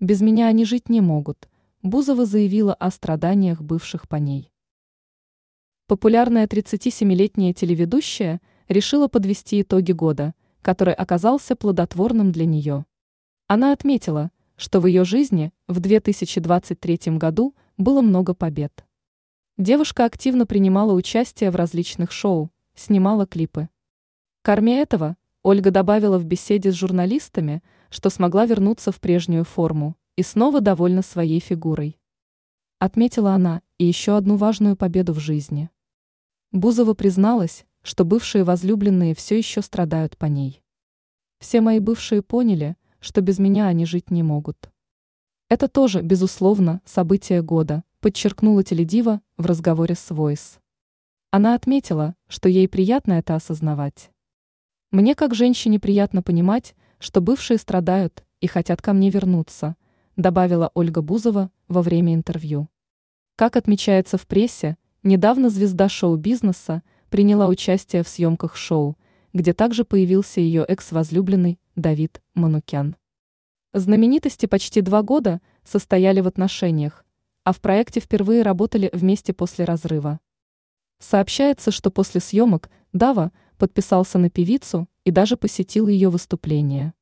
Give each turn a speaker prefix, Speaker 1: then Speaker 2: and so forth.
Speaker 1: Без меня они жить не могут. Бузова заявила о страданиях бывших по ней. Популярная 37-летняя телеведущая решила подвести итоги года, который оказался плодотворным для нее. Она отметила, что в ее жизни в 2023 году было много побед. Девушка активно принимала участие в различных шоу, снимала клипы. Кроме этого, Ольга добавила в беседе с журналистами, что смогла вернуться в прежнюю форму и снова довольна своей фигурой. Отметила она и еще одну важную победу в жизни. Бузова призналась, что бывшие возлюбленные все еще страдают по ней. Все мои бывшие поняли, что без меня они жить не могут. Это тоже, безусловно, событие года, подчеркнула Теледива в разговоре с Voice. Она отметила, что ей приятно это осознавать. Мне как женщине приятно понимать, что бывшие страдают и хотят ко мне вернуться, добавила Ольга Бузова во время интервью. Как отмечается в прессе, недавно звезда шоу-бизнеса приняла участие в съемках шоу, где также появился ее экс-возлюбленный Давид Манукян. Знаменитости почти два года состояли в отношениях, а в проекте впервые работали вместе после разрыва. Сообщается, что после съемок Дава подписался на певицу и даже посетил ее выступление.